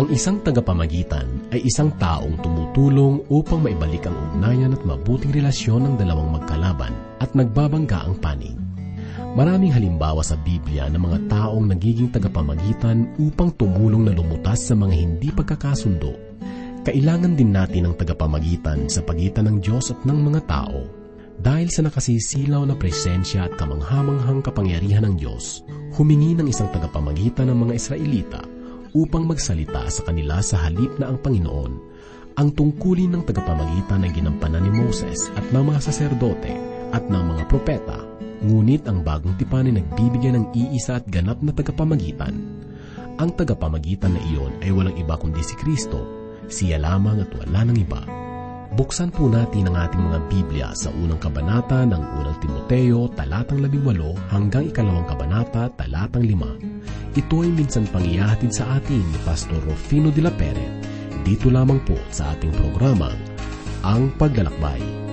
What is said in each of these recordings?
Ang isang tagapamagitan ay isang taong tumutulong upang maibalik ang ugnayan at mabuting relasyon ng dalawang magkalaban at nagbabangga ang panig. Maraming halimbawa sa Biblia ng mga taong nagiging tagapamagitan upang tumulong na lumutas sa mga hindi pagkakasundo. Kailangan din natin ng tagapamagitan sa pagitan ng Diyos at ng mga tao. Dahil sa nakasisilaw na presensya at kamanghamanghang kapangyarihan ng Diyos, humingi ng isang tagapamagitan ng mga Israelita upang magsalita sa kanila sa halip na ang Panginoon. Ang tungkulin ng tagapamagitan ay ginampanan ni Moses at ng mga saserdote at ng mga propeta, ngunit ang bagong tipan ay nagbibigay ng iisa at ganap na tagapamagitan. Ang tagapamagitan na iyon ay walang iba kundi si Kristo, siya lamang at wala ng iba. Buksan po natin ang ating mga Biblia sa unang kabanata ng unang Timoteo, talatang 18 hanggang ikalawang kabanata, talatang 5. Ito ay minsan pangyahatid sa atin ni Pastor Rufino de la Pere. Dito lamang po sa ating programa, Ang Paglalakbay.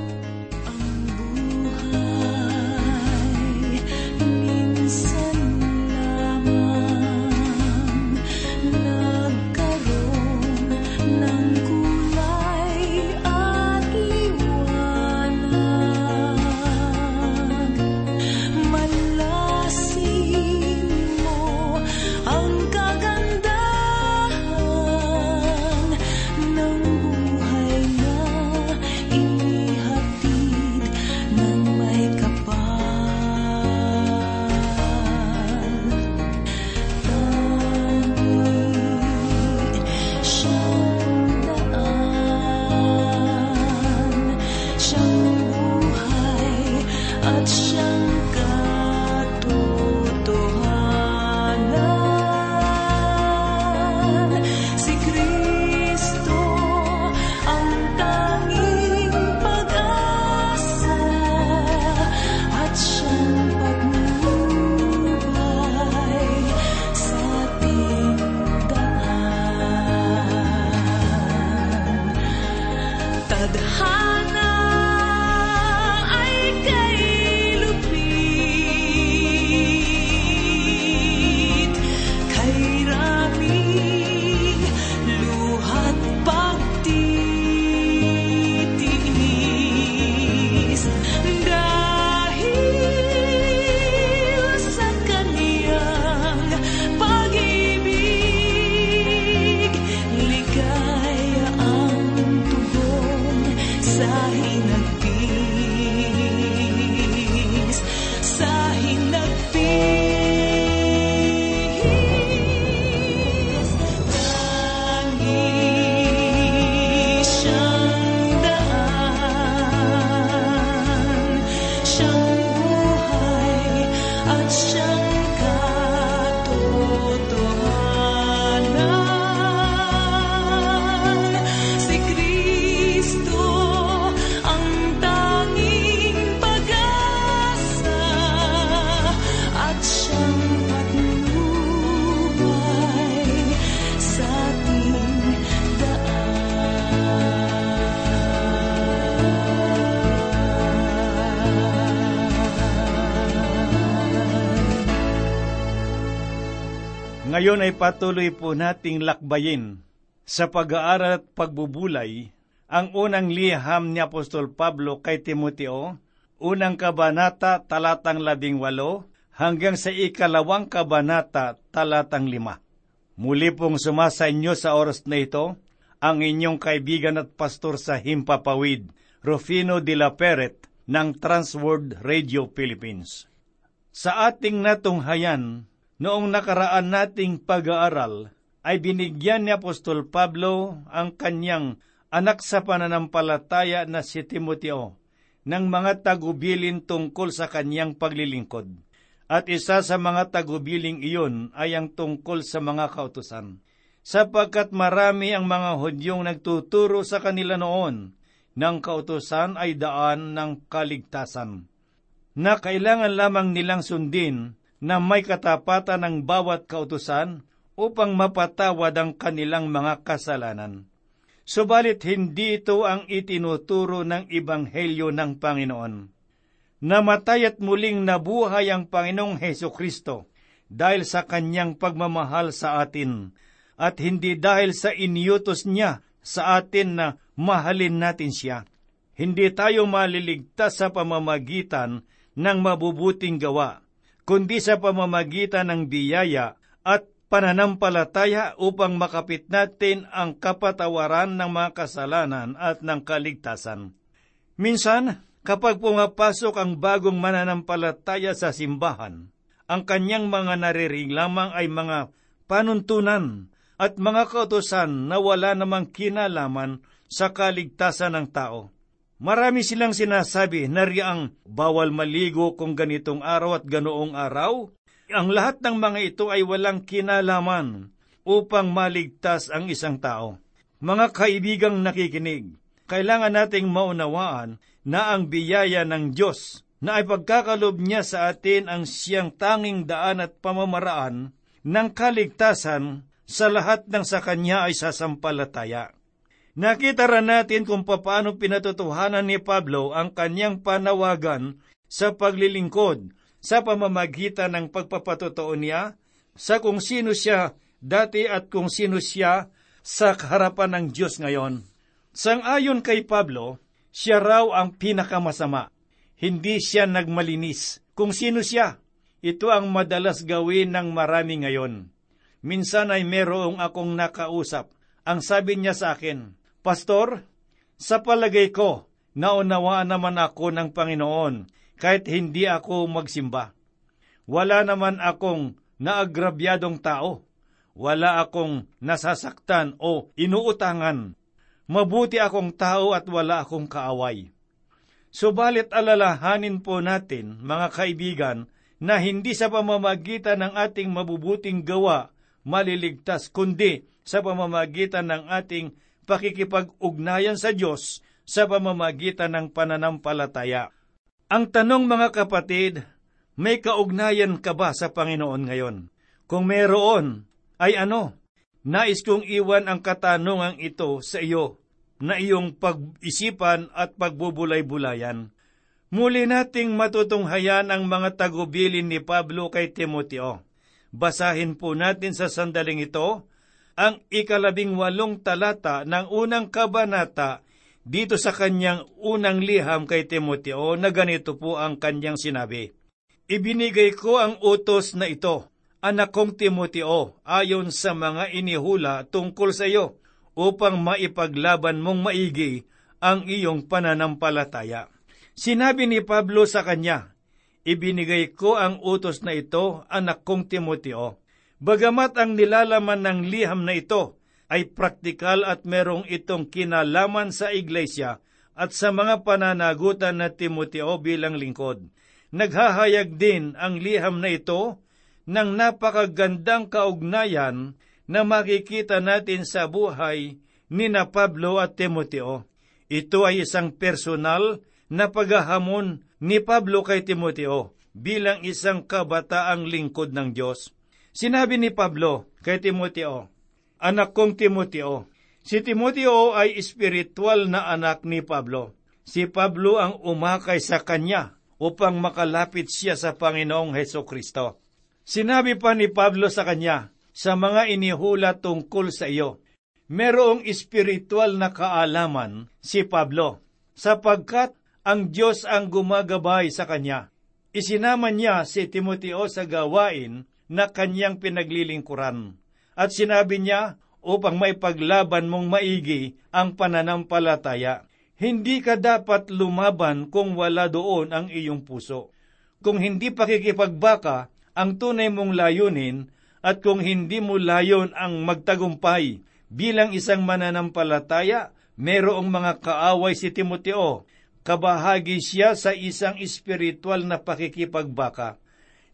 Ngayon ay patuloy po nating lakbayin sa pag-aaral at pagbubulay ang unang liham ni Apostol Pablo kay Timoteo, unang kabanata talatang labing walo hanggang sa ikalawang kabanata talatang lima. Muli pong sumasa inyo sa oras na ito ang inyong kaibigan at pastor sa Himpapawid, Rufino de la Peret ng Transworld Radio Philippines. Sa ating natunghayan, Noong nakaraan nating pag-aaral, ay binigyan ni Apostol Pablo ang kanyang anak sa pananampalataya na si Timoteo ng mga tagubilin tungkol sa kanyang paglilingkod. At isa sa mga tagubiling iyon ay ang tungkol sa mga kautusan. Sapagkat marami ang mga Hudyong nagtuturo sa kanila noon ng kautusan ay daan ng kaligtasan, na kailangan lamang nilang sundin na may katapatan ng bawat kautusan upang mapatawad ang kanilang mga kasalanan. Subalit hindi ito ang itinuturo ng Ibanghelyo ng Panginoon. Namatay at muling nabuhay ang Panginoong Heso Kristo dahil sa kanyang pagmamahal sa atin at hindi dahil sa inyutos niya sa atin na mahalin natin siya. Hindi tayo maliligtas sa pamamagitan ng mabubuting gawa, kundi sa pamamagitan ng biyaya at pananampalataya upang makapit natin ang kapatawaran ng mga kasalanan at ng kaligtasan. Minsan, kapag pumapasok ang bagong mananampalataya sa simbahan, ang kanyang mga nariring lamang ay mga panuntunan at mga kautosan na wala namang kinalaman sa kaligtasan ng tao. Marami silang sinasabi na riang bawal maligo kung ganitong araw at ganoong araw, ang lahat ng mga ito ay walang kinalaman upang maligtas ang isang tao. Mga kaibigang nakikinig, kailangan nating maunawaan na ang biyaya ng Diyos na ay pagkakalob niya sa atin ang siyang tanging daan at pamamaraan ng kaligtasan sa lahat ng sa Kanya ay sasampalataya. Nakita rin natin kung paano pinatutuhanan ni Pablo ang kanyang panawagan sa paglilingkod sa pamamagitan ng pagpapatotoo niya sa kung sino siya dati at kung sino siya sa harapan ng Diyos ngayon. Sang-ayon kay Pablo, siya raw ang pinakamasama. Hindi siya nagmalinis. Kung sino siya, ito ang madalas gawin ng marami ngayon. Minsan ay merong akong nakausap. Ang sabi niya sa akin, Pastor, sa palagay ko, naunawaan naman ako ng Panginoon kahit hindi ako magsimba. Wala naman akong naagrabyadong tao. Wala akong nasasaktan o inuutangan. Mabuti akong tao at wala akong kaaway. Subalit alalahanin po natin, mga kaibigan, na hindi sa pamamagitan ng ating mabubuting gawa maliligtas, kundi sa pamamagitan ng ating pakikipag-ugnayan sa Diyos sa pamamagitan ng pananampalataya. Ang tanong mga kapatid, may kaugnayan ka ba sa Panginoon ngayon? Kung meron, ay ano? Nais kong iwan ang katanungang ito sa iyo na iyong pag-isipan at pagbubulay-bulayan. Muli nating matutunghayan ang mga tagubilin ni Pablo kay Timoteo. Basahin po natin sa sandaling ito ang ikalabing walong talata ng unang kabanata dito sa kanyang unang liham kay Timoteo na ganito po ang kanyang sinabi. Ibinigay ko ang utos na ito, anak kong Timoteo, ayon sa mga inihula tungkol sa iyo, upang maipaglaban mong maigi ang iyong pananampalataya. Sinabi ni Pablo sa kanya, Ibinigay ko ang utos na ito, anak kong Timoteo. Bagamat ang nilalaman ng liham na ito ay praktikal at merong itong kinalaman sa iglesia at sa mga pananagutan na Timoteo bilang lingkod. Naghahayag din ang liham na ito ng napakagandang kaugnayan na makikita natin sa buhay ni na Pablo at Timoteo. Ito ay isang personal na paghahamon ni Pablo kay Timoteo bilang isang kabataang lingkod ng Diyos. Sinabi ni Pablo kay Timoteo, Anak kong Timoteo, si Timoteo ay espiritual na anak ni Pablo. Si Pablo ang umakay sa kanya upang makalapit siya sa Panginoong Heso Kristo. Sinabi pa ni Pablo sa kanya, sa mga inihula tungkol sa iyo, merong espiritual na kaalaman si Pablo, sapagkat ang Diyos ang gumagabay sa kanya. Isinama niya si Timoteo sa gawain na kanyang pinaglilingkuran at sinabi niya, upang maipaglaban mong maigi ang pananampalataya. Hindi ka dapat lumaban kung wala doon ang iyong puso. Kung hindi pakikipagbaka ang tunay mong layunin at kung hindi mo layon ang magtagumpay bilang isang mananampalataya, merong mga kaaway si Timoteo. Kabahagi siya sa isang espiritual na pakikipagbaka.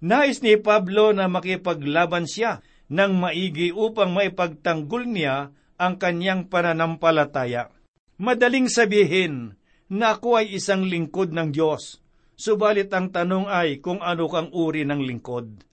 Nais ni Pablo na makipaglaban siya ng maigi upang maipagtanggol niya ang kanyang pananampalataya. Madaling sabihin na ako ay isang lingkod ng Diyos, subalit ang tanong ay kung ano kang uri ng lingkod.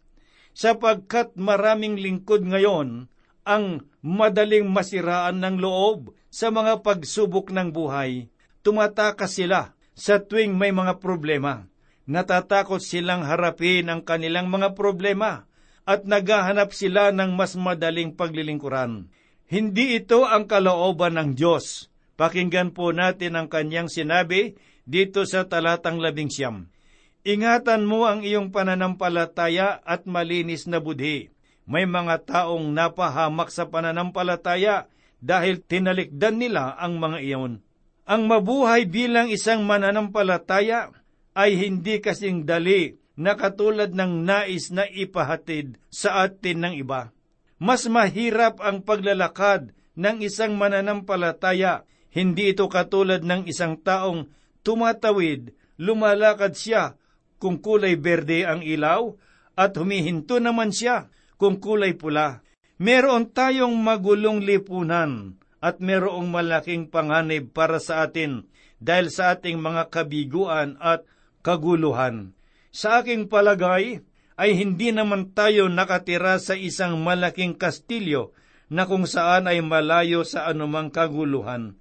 Sapagkat maraming lingkod ngayon ang madaling masiraan ng loob sa mga pagsubok ng buhay. Tumatakas sila sa tuwing may mga problema. Natatakot silang harapin ang kanilang mga problema at naghahanap sila ng mas madaling paglilingkuran. Hindi ito ang kalooban ng Diyos. Pakinggan po natin ang kanyang sinabi dito sa talatang labing siyam. Ingatan mo ang iyong pananampalataya at malinis na budhi. May mga taong napahamak sa pananampalataya dahil tinalikdan nila ang mga iyon. Ang mabuhay bilang isang mananampalataya ay hindi kasing dali na katulad ng nais na ipahatid sa atin ng iba. Mas mahirap ang paglalakad ng isang mananampalataya. Hindi ito katulad ng isang taong tumatawid, lumalakad siya kung kulay berde ang ilaw at humihinto naman siya kung kulay pula. Meron tayong magulong lipunan at merong malaking panganib para sa atin dahil sa ating mga kabiguan at kaguluhan. Sa aking palagay, ay hindi naman tayo nakatira sa isang malaking kastilyo na kung saan ay malayo sa anumang kaguluhan.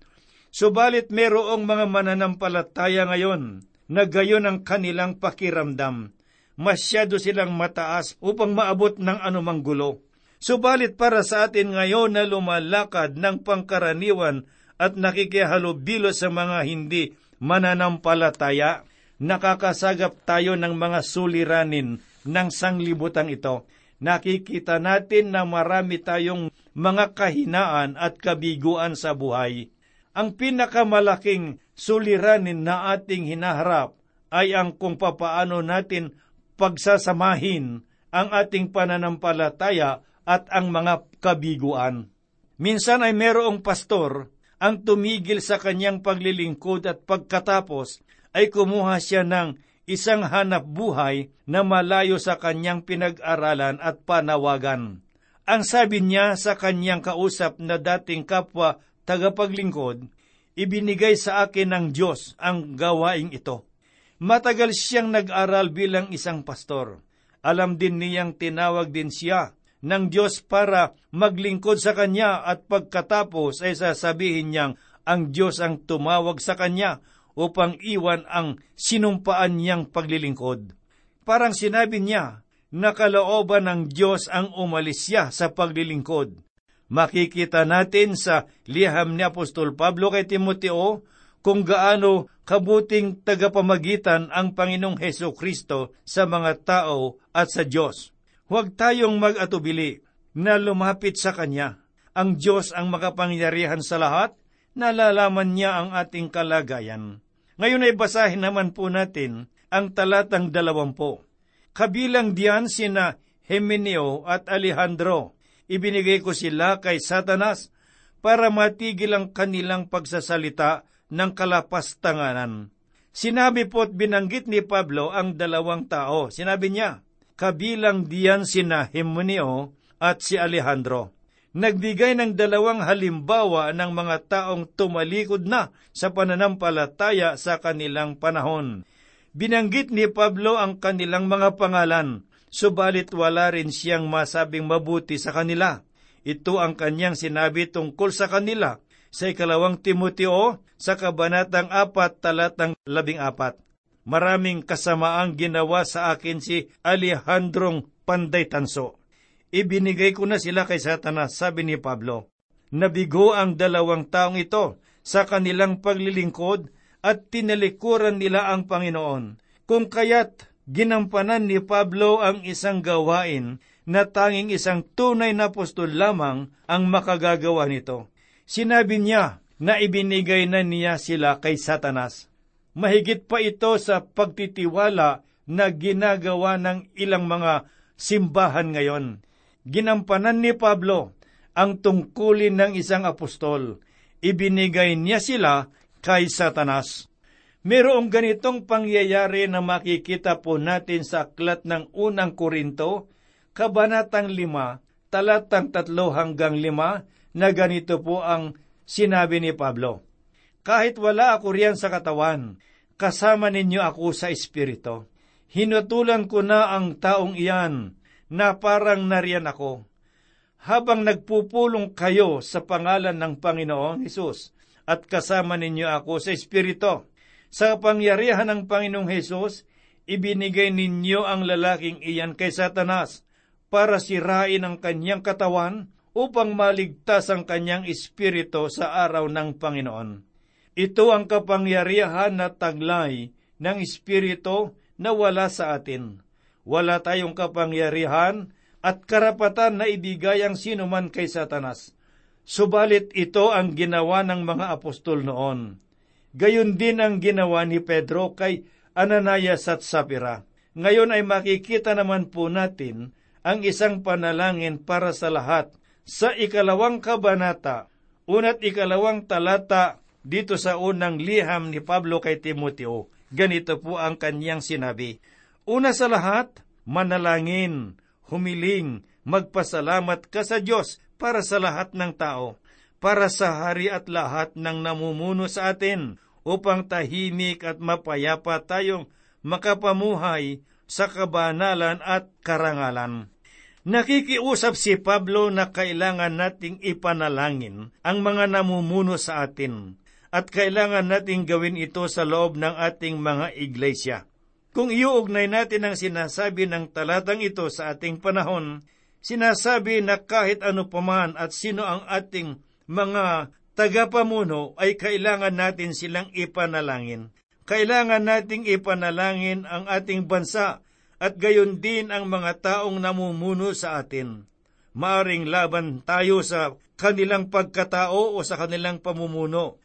Subalit merong mga mananampalataya ngayon na gayon ang kanilang pakiramdam. Masyado silang mataas upang maabot ng anumang gulo. Subalit para sa atin ngayon na lumalakad ng pangkaraniwan at nakikihalubilo sa mga hindi mananampalataya, nakakasagap tayo ng mga suliranin ng sanglibutang ito. Nakikita natin na marami tayong mga kahinaan at kabiguan sa buhay. Ang pinakamalaking suliranin na ating hinaharap ay ang kung papaano natin pagsasamahin ang ating pananampalataya at ang mga kabiguan. Minsan ay merong pastor ang tumigil sa kanyang paglilingkod at pagkatapos ay kumuha siya ng isang hanap buhay na malayo sa kanyang pinag-aralan at panawagan. Ang sabi niya sa kanyang kausap na dating kapwa tagapaglingkod, ibinigay sa akin ng Diyos ang gawaing ito. Matagal siyang nag-aral bilang isang pastor. Alam din niyang tinawag din siya ng Diyos para maglingkod sa Kanya at pagkatapos ay sasabihin niyang ang Diyos ang tumawag sa Kanya upang iwan ang sinumpaan niyang paglilingkod. Parang sinabi niya na kalooban ng Diyos ang umalis siya sa paglilingkod. Makikita natin sa liham ni Apostol Pablo kay Timoteo kung gaano kabuting tagapamagitan ang Panginoong Heso Kristo sa mga tao at sa Diyos. Huwag tayong mag-atubili na lumapit sa Kanya. Ang Diyos ang makapangyarihan sa lahat, nalalaman niya ang ating kalagayan. Ngayon ay basahin naman po natin ang talatang dalawampo. Kabilang diyan sina Hemeneo at Alejandro. Ibinigay ko sila kay Satanas para matigil ang kanilang pagsasalita ng kalapastanganan. Sinabi po't binanggit ni Pablo ang dalawang tao. Sinabi niya, kabilang diyan sina Hemeneo at si Alejandro nagbigay ng dalawang halimbawa ng mga taong tumalikod na sa pananampalataya sa kanilang panahon. Binanggit ni Pablo ang kanilang mga pangalan, subalit wala rin siyang masabing mabuti sa kanila. Ito ang kanyang sinabi tungkol sa kanila sa ikalawang Timoteo sa kabanatang apat talatang labing apat. Maraming kasamaang ginawa sa akin si Alejandrong Panday Tanso ibinigay ko na sila kay Satanas, sabi ni Pablo. Nabigo ang dalawang taong ito sa kanilang paglilingkod at tinalikuran nila ang Panginoon. Kung kaya't ginampanan ni Pablo ang isang gawain na tanging isang tunay na apostol lamang ang makagagawa nito. Sinabi niya na ibinigay na niya sila kay Satanas. Mahigit pa ito sa pagtitiwala na ginagawa ng ilang mga simbahan ngayon ginampanan ni Pablo ang tungkulin ng isang apostol. Ibinigay niya sila kay Satanas. Merong ganitong pangyayari na makikita po natin sa aklat ng unang Korinto, Kabanatang 5, talatang 3 hanggang 5, na ganito po ang sinabi ni Pablo. Kahit wala ako riyan sa katawan, kasama ninyo ako sa Espiritu. Hinutulan ko na ang taong iyan na parang nariyan ako. Habang nagpupulong kayo sa pangalan ng Panginoong Hesus at kasama ninyo ako sa Espiritu, sa pangyarihan ng Panginoong Hesus, ibinigay ninyo ang lalaking iyan kay Satanas para sirain ang kanyang katawan upang maligtas ang kanyang espiritu sa araw ng Panginoon. Ito ang kapangyarihan na taglay ng espiritu na wala sa atin. Wala tayong kapangyarihan at karapatan na ibigay ang sinuman kay Satanas. Subalit ito ang ginawa ng mga apostol noon. Gayon din ang ginawa ni Pedro kay Ananias at Sapira. Ngayon ay makikita naman po natin ang isang panalangin para sa lahat sa ikalawang kabanata, una't ikalawang talata dito sa unang liham ni Pablo kay Timoteo. Ganito po ang kanyang sinabi. Una sa lahat, manalangin, humiling, magpasalamat ka sa Diyos para sa lahat ng tao, para sa hari at lahat ng namumuno sa atin, upang tahimik at mapayapa tayong makapamuhay sa kabanalan at karangalan. Nakikiusap si Pablo na kailangan nating ipanalangin ang mga namumuno sa atin at kailangan nating gawin ito sa loob ng ating mga iglesia. Kung iuugnay natin ang sinasabi ng talatang ito sa ating panahon, sinasabi na kahit ano paman at sino ang ating mga tagapamuno ay kailangan natin silang ipanalangin. Kailangan nating ipanalangin ang ating bansa at gayon din ang mga taong namumuno sa atin. Maaring laban tayo sa kanilang pagkatao o sa kanilang pamumuno.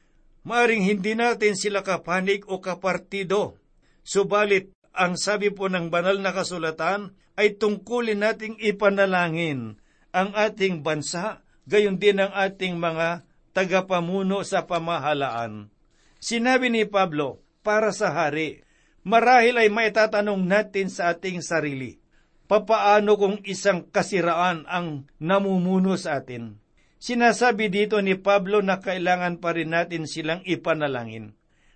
Maaring hindi natin sila kapanig o kapartido. Subalit, ang sabi po ng banal na kasulatan ay tungkulin nating ipanalangin ang ating bansa, gayon din ang ating mga tagapamuno sa pamahalaan. Sinabi ni Pablo, para sa hari, marahil ay maitatanong natin sa ating sarili, papaano kung isang kasiraan ang namumuno sa atin? Sinasabi dito ni Pablo na kailangan pa rin natin silang ipanalangin.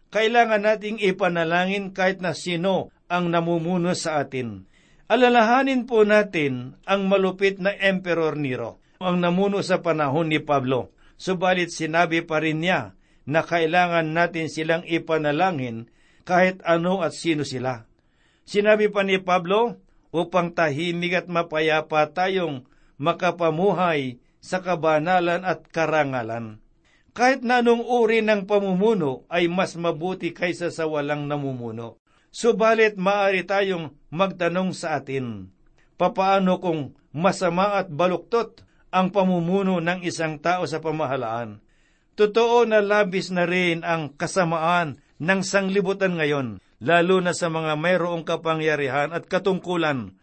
Kailangan nating ipanalangin kahit na sino ang namumuno sa atin. Alalahanin po natin ang malupit na Emperor Nero, ang namuno sa panahon ni Pablo. Subalit sinabi pa rin niya na kailangan natin silang ipanalangin kahit ano at sino sila. Sinabi pa ni Pablo, upang tahimik at mapayapa tayong makapamuhay sa kabanalan at karangalan. Kahit na anong uri ng pamumuno ay mas mabuti kaysa sa walang namumuno. Subalit maaari tayong magtanong sa atin, papaano kung masama at baluktot ang pamumuno ng isang tao sa pamahalaan? Totoo na labis na rin ang kasamaan ng sanglibutan ngayon, lalo na sa mga mayroong kapangyarihan at katungkulan.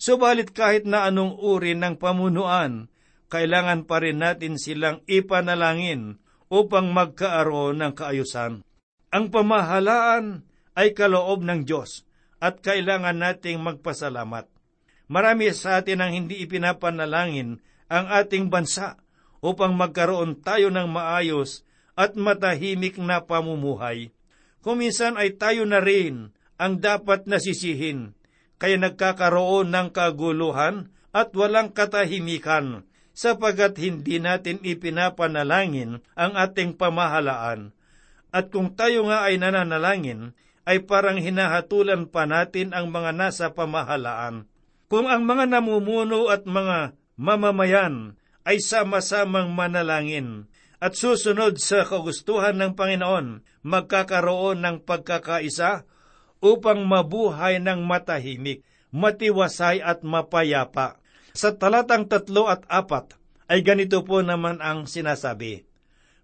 Subalit kahit na anong uri ng pamunuan, kailangan pa rin natin silang ipanalangin upang magkaaroon ng kaayusan. Ang pamahalaan ay kaloob ng Diyos at kailangan nating magpasalamat. Marami sa atin ang hindi ipinapanalangin ang ating bansa upang magkaroon tayo ng maayos at matahimik na pamumuhay. Kuminsan ay tayo na rin ang dapat nasisihin, kaya nagkakaroon ng kaguluhan at walang katahimikan sapagat hindi natin ipinapanalangin ang ating pamahalaan. At kung tayo nga ay nananalangin, ay parang hinahatulan pa natin ang mga nasa pamahalaan. Kung ang mga namumuno at mga mamamayan ay sama-samang manalangin at susunod sa kagustuhan ng Panginoon, magkakaroon ng pagkakaisa upang mabuhay ng matahimik, matiwasay at mapayapa. Sa talatang tatlo at apat ay ganito po naman ang sinasabi.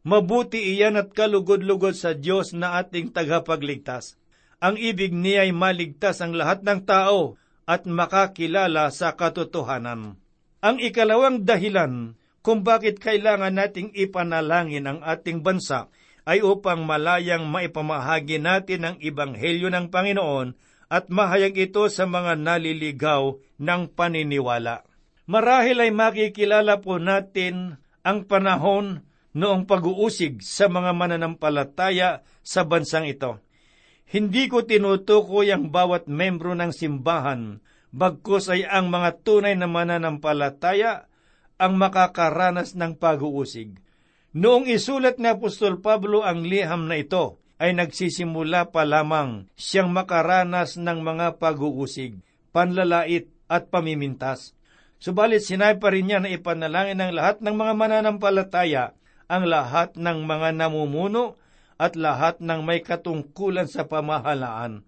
Mabuti iyan at kalugod-lugod sa Diyos na ating tagapagligtas. Ang ibig niya ay maligtas ang lahat ng tao at makakilala sa katotohanan. Ang ikalawang dahilan kung bakit kailangan nating ipanalangin ang ating bansa ay upang malayang maipamahagi natin ang ibanghelyo ng Panginoon at mahayag ito sa mga naliligaw ng paniniwala. Marahil ay makikilala po natin ang panahon noong pag-uusig sa mga mananampalataya sa bansang ito. Hindi ko tinutukoy ang bawat membro ng simbahan, bagkus ay ang mga tunay na mananampalataya ang makakaranas ng pag-uusig. Noong isulat ni Apostol Pablo ang liham na ito, ay nagsisimula pa lamang siyang makaranas ng mga pag-uusig, panlalait at pamimintas. Subalit sinay pa rin niya na ipanalangin ng lahat ng mga mananampalataya, ang lahat ng mga namumuno at lahat ng may katungkulan sa pamahalaan,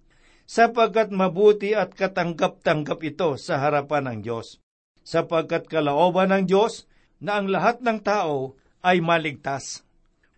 sapagkat mabuti at katanggap-tanggap ito sa harapan ng Diyos, sapagkat kalaoban ng Diyos na ang lahat ng tao ay maligtas.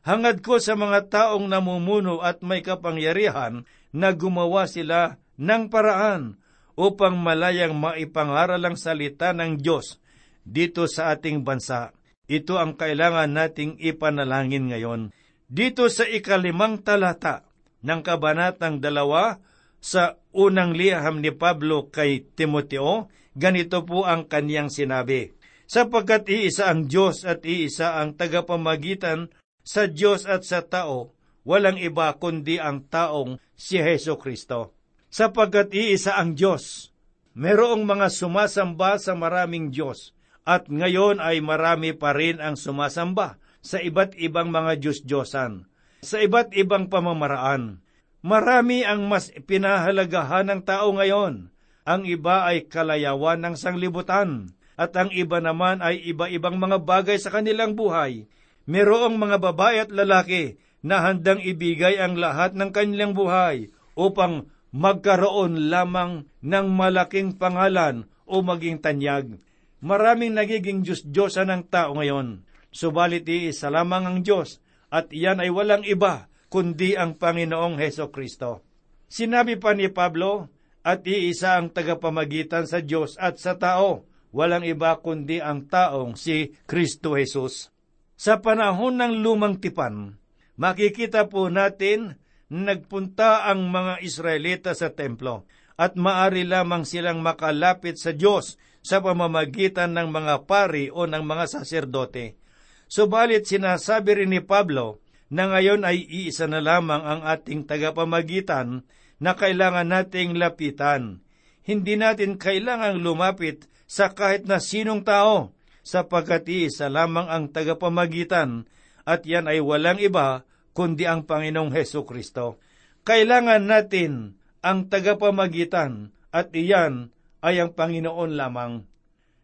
Hangad ko sa mga taong namumuno at may kapangyarihan na gumawa sila ng paraan upang malayang maipangaral ang salita ng Diyos dito sa ating bansa. Ito ang kailangan nating ipanalangin ngayon. Dito sa ikalimang talata ng kabanatang dalawa sa unang liham ni Pablo kay Timoteo, ganito po ang kaniyang sinabi, Sapagkat iisa ang Diyos at iisa ang tagapamagitan sa Diyos at sa tao, walang iba kundi ang taong si Heso Kristo. Sapagkat iisa ang Diyos, merong mga sumasamba sa maraming Diyos, at ngayon ay marami pa rin ang sumasamba sa iba't ibang mga Diyos-Diyosan, sa iba't ibang pamamaraan. Marami ang mas pinahalagahan ng tao ngayon. Ang iba ay kalayawan ng sanglibutan, at ang iba naman ay iba-ibang mga bagay sa kanilang buhay merong mga babae at lalaki na handang ibigay ang lahat ng kanilang buhay upang magkaroon lamang ng malaking pangalan o maging tanyag. Maraming nagiging Diyos-Diyosa ng tao ngayon, subalit iisa lamang ang Diyos at iyan ay walang iba kundi ang Panginoong Heso Kristo. Sinabi pa ni Pablo, at iisa ang tagapamagitan sa Diyos at sa tao, walang iba kundi ang taong si Kristo Jesus. Sa panahon ng lumang tipan, makikita po natin na nagpunta ang mga Israelita sa templo at maari lamang silang makalapit sa Diyos sa pamamagitan ng mga pari o ng mga saserdote. Subalit sinasabi rin ni Pablo na ngayon ay iisa na lamang ang ating tagapamagitan na kailangan nating lapitan. Hindi natin kailangang lumapit sa kahit na sinong tao, sapagkat iisa lamang ang tagapamagitan at yan ay walang iba kundi ang Panginoong Heso Kristo. Kailangan natin ang tagapamagitan at iyan ay ang Panginoon lamang.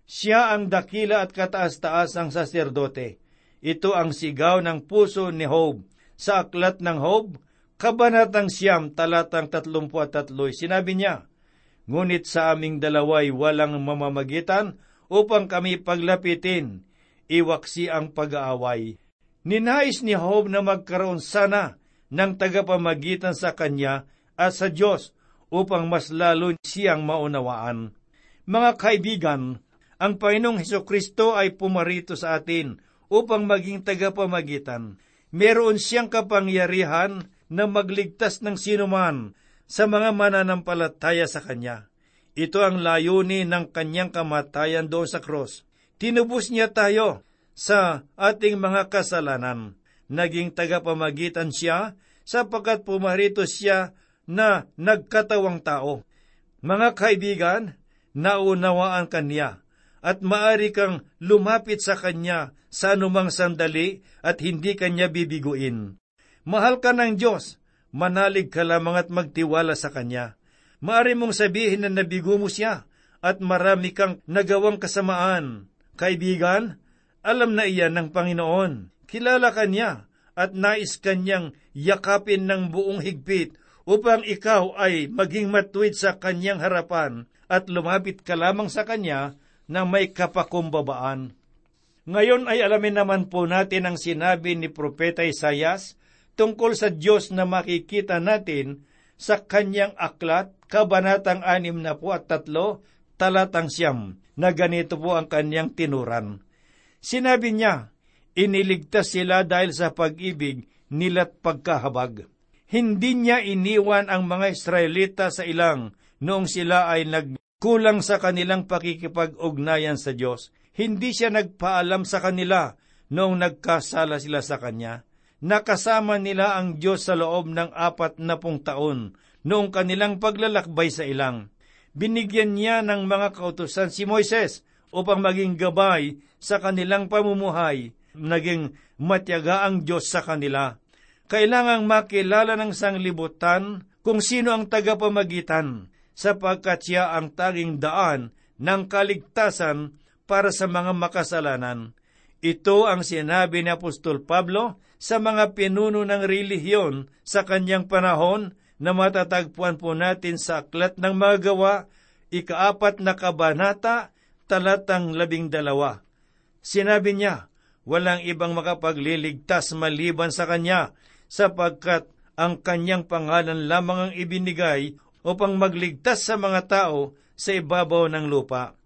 Siya ang dakila at kataas-taas ang saserdote. Ito ang sigaw ng puso ni Hob. Sa aklat ng Hob, Kabanatang Siyam, talatang 33, sinabi niya, Ngunit sa aming dalaway walang mamamagitan upang kami paglapitin, iwaksi ang pag-aaway. Ninais ni Job na magkaroon sana ng tagapamagitan sa kanya at sa Diyos upang mas lalo siyang maunawaan. Mga kaibigan, ang Panginoong Heso Kristo ay pumarito sa atin upang maging tagapamagitan. Meron siyang kapangyarihan na magligtas ng sinuman sa mga mananampalataya sa Kanya. Ito ang layunin ng kanyang kamatayan doon sa cross. Tinubos niya tayo sa ating mga kasalanan. Naging tagapamagitan siya sapagkat pumarito siya na nagkatawang tao. Mga kaibigan, naunawaan kanya at maari kang lumapit sa kanya sa anumang sandali at hindi kanya bibiguin. Mahal ka ng Diyos, manalig ka lamang at magtiwala sa kanya Maari mong sabihin na nabigo mo siya at marami kang nagawang kasamaan. Kaibigan, alam na iyan ng Panginoon. Kilala ka niya at nais kanyang yakapin ng buong higpit upang ikaw ay maging matuwid sa kanyang harapan at lumapit ka lamang sa kanya na may kapakumbabaan. Ngayon ay alamin naman po natin ang sinabi ni Propeta Isayas tungkol sa Diyos na makikita natin sa kanyang aklat, kabanatang anim na po at tatlo, talatang siyam, na ganito po ang kanyang tinuran. Sinabi niya, iniligtas sila dahil sa pag-ibig nila't pagkahabag. Hindi niya iniwan ang mga Israelita sa ilang noong sila ay nagkulang sa kanilang pakikipag-ugnayan sa Diyos. Hindi siya nagpaalam sa kanila noong nagkasala sila sa Kanya nakasama nila ang Diyos sa loob ng apat na pung taon noong kanilang paglalakbay sa ilang. Binigyan niya ng mga kautusan si Moises upang maging gabay sa kanilang pamumuhay, naging matyaga ang Diyos sa kanila. Kailangang makilala ng sanglibutan kung sino ang tagapamagitan, sapagkat siya ang taging daan ng kaligtasan para sa mga makasalanan. Ito ang sinabi ni Apostol Pablo sa mga pinuno ng relihiyon sa kanyang panahon na matatagpuan po natin sa Aklat ng Mga Gawa, ikaapat na kabanata, talatang labing dalawa. Sinabi niya, walang ibang makapagliligtas maliban sa Kanya, sapagkat ang Kanyang pangalan lamang ang ibinigay upang magligtas sa mga tao sa ibabaw ng lupa.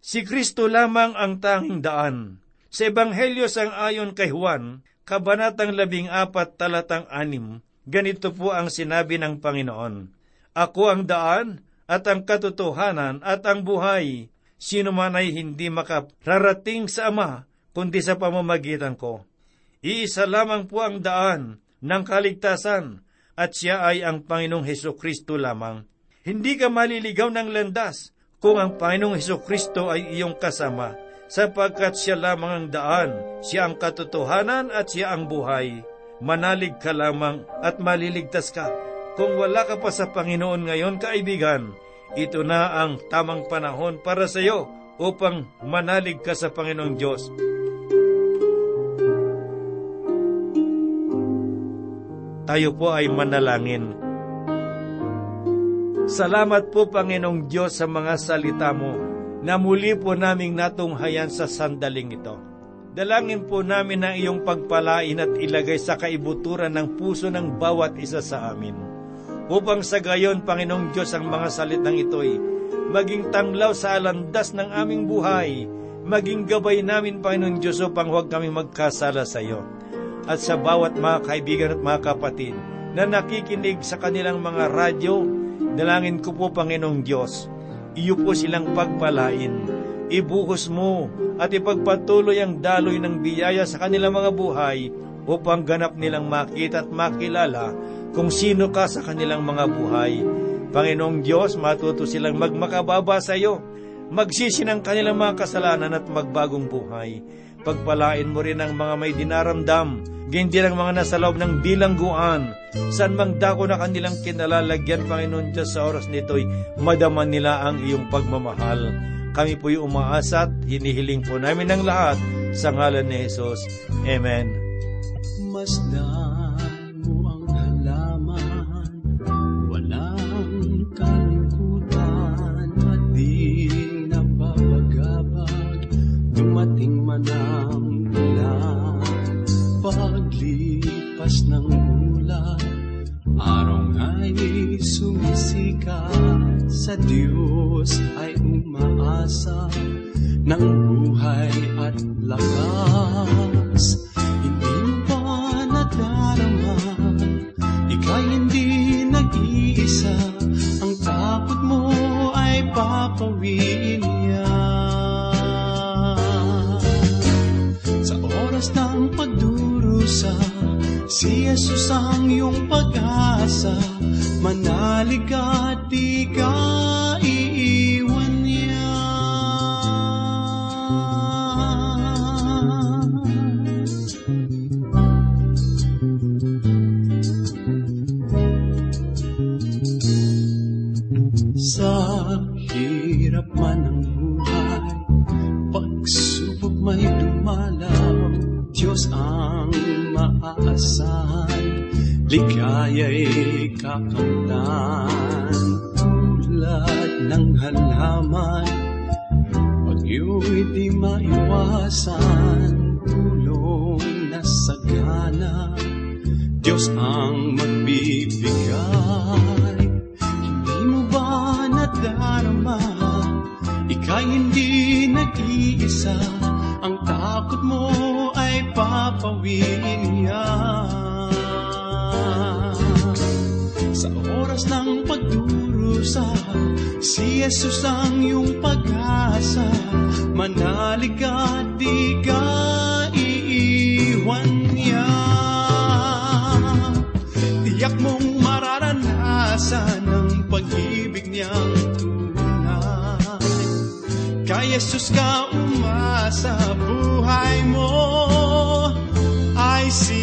Si Kristo lamang ang tanging daan. Sa Ebanghelyo sang ayon kay Juan, Kabanatang labing apat talatang anim, ganito po ang sinabi ng Panginoon, Ako ang daan at ang katotohanan at ang buhay. Sino man ay hindi makararating sa Ama, kundi sa pamamagitan ko. Iisa lamang po ang daan ng kaligtasan, at siya ay ang Panginoong Heso Kristo lamang. Hindi ka maliligaw ng landas kung ang Panginoong Heso Kristo ay iyong kasama sapagkat siya lamang ang daan, siya ang katotohanan at siya ang buhay. Manalig ka lamang at maliligtas ka. Kung wala ka pa sa Panginoon ngayon, kaibigan, ito na ang tamang panahon para sa iyo upang manalig ka sa Panginoong Diyos. Tayo po ay manalangin. Salamat po, Panginoong Diyos, sa mga salita mo na muli po naming natunghayan sa sandaling ito. Dalangin po namin ang iyong pagpalain at ilagay sa kaibuturan ng puso ng bawat isa sa amin. Upang sa gayon, Panginoong Diyos, ang mga salitang ito'y maging tanglaw sa alandas ng aming buhay, maging gabay namin, Panginoong Diyos, upang huwag kami magkasala sa iyo. At sa bawat mga kaibigan at mga kapatid na nakikinig sa kanilang mga radyo, dalangin ko po, Panginoong Diyos, iyo po silang pagpalain. Ibuhos mo at ipagpatuloy ang daloy ng biyaya sa kanilang mga buhay upang ganap nilang makita at makilala kung sino ka sa kanilang mga buhay. Panginoong Diyos, matuto silang magmakababa sa iyo, magsisi ng kanilang mga kasalanan at magbagong buhay. Pagpalain mo rin ang mga may dinaramdam, Gindi ang mga nasa loob ng bilangguan, saan mang dako na kanilang kinalalagyan, Panginoon Diyos, sa oras nito'y madama nila ang iyong pagmamahal. Kami po'y umaasat, hinihiling po namin ang lahat sa ngalan ni Jesus. Amen. Masdan dumating man ang paglipas ng ulan, araw nga'y sumisikat, sa Diyos ay umaasa ng buhay at lakas. Jesus ang iyong pag-asa, manalig at ligaya'y kakamtan. Tulad ng halaman, pag iyo'y di maiwasan, tulong na sagana, Diyos ang magbibigay. Hindi mo ba nadarama, ika'y hindi nag-iisa, ang takot mo ay papawiin niya. Sa oras ng pagdurusa, si Jesus ang iyong pag-asa, manalig at di ka iiwan niya. Tiyak mong mararanasan ang pag-ibig niyang Kay Jesus ka umasa, buhay mo ay sisigla.